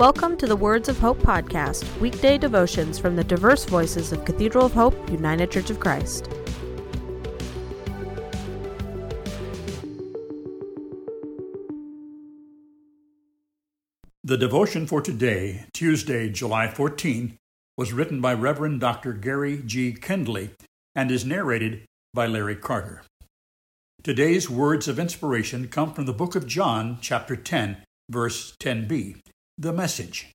Welcome to the Words of Hope podcast, weekday devotions from the diverse voices of Cathedral of Hope, United Church of Christ. The devotion for today, Tuesday, July 14, was written by Reverend Dr. Gary G. Kendley and is narrated by Larry Carter. Today's words of inspiration come from the book of John, chapter 10, verse 10b, the message.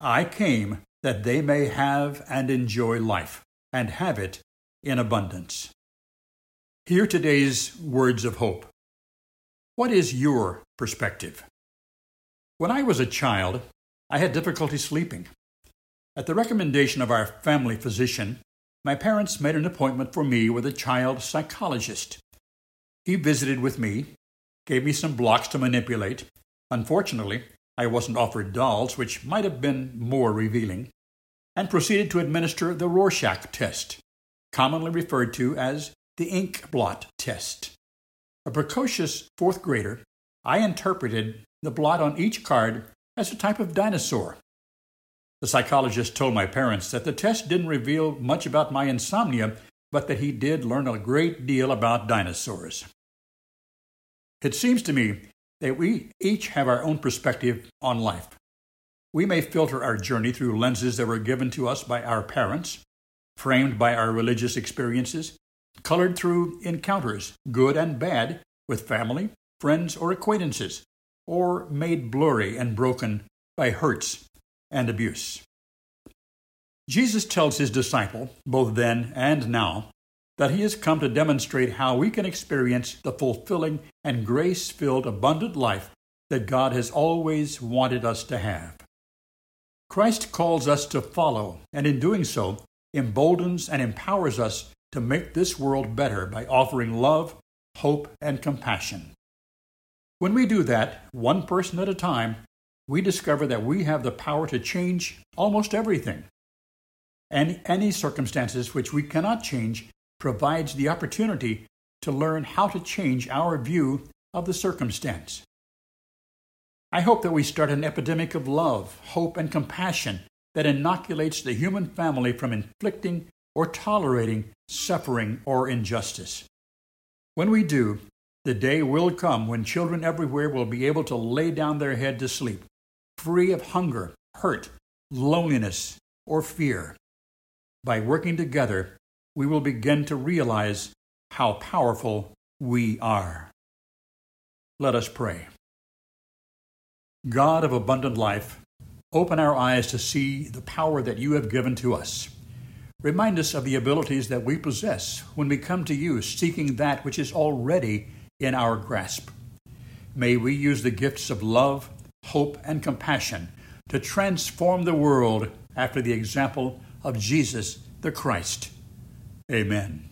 I came that they may have and enjoy life, and have it in abundance. Hear today's words of hope. What is your perspective? When I was a child, I had difficulty sleeping. At the recommendation of our family physician, my parents made an appointment for me with a child psychologist. He visited with me, gave me some blocks to manipulate. Unfortunately, I wasn't offered dolls, which might have been more revealing, and proceeded to administer the Rorschach test, commonly referred to as the ink blot test. A precocious fourth grader, I interpreted the blot on each card as a type of dinosaur. The psychologist told my parents that the test didn't reveal much about my insomnia, but that he did learn a great deal about dinosaurs. It seems to me that we each have our own perspective on life. We may filter our journey through lenses that were given to us by our parents, framed by our religious experiences, colored through encounters, good and bad, with family, friends, or acquaintances, or made blurry and broken by hurts and abuse. Jesus tells his disciple, both then and now, that he has come to demonstrate how we can experience the fulfilling and grace filled abundant life that God has always wanted us to have. Christ calls us to follow, and in doing so, emboldens and empowers us to make this world better by offering love, hope, and compassion. When we do that, one person at a time, we discover that we have the power to change almost everything. And any circumstances which we cannot change provides the opportunity to learn how to change our view of the circumstance. I hope that we start an epidemic of love, hope, and compassion that inoculates the human family from inflicting or tolerating suffering or injustice. When we do, the day will come when children everywhere will be able to lay down their head to sleep, free of hunger, hurt, loneliness, or fear. By working together, we will begin to realize how powerful we are. Let us pray. God of abundant life, open our eyes to see the power that you have given to us. Remind us of the abilities that we possess when we come to you seeking that which is already in our grasp. May we use the gifts of love, hope, and compassion to transform the world after the example of Jesus the Christ. Amen.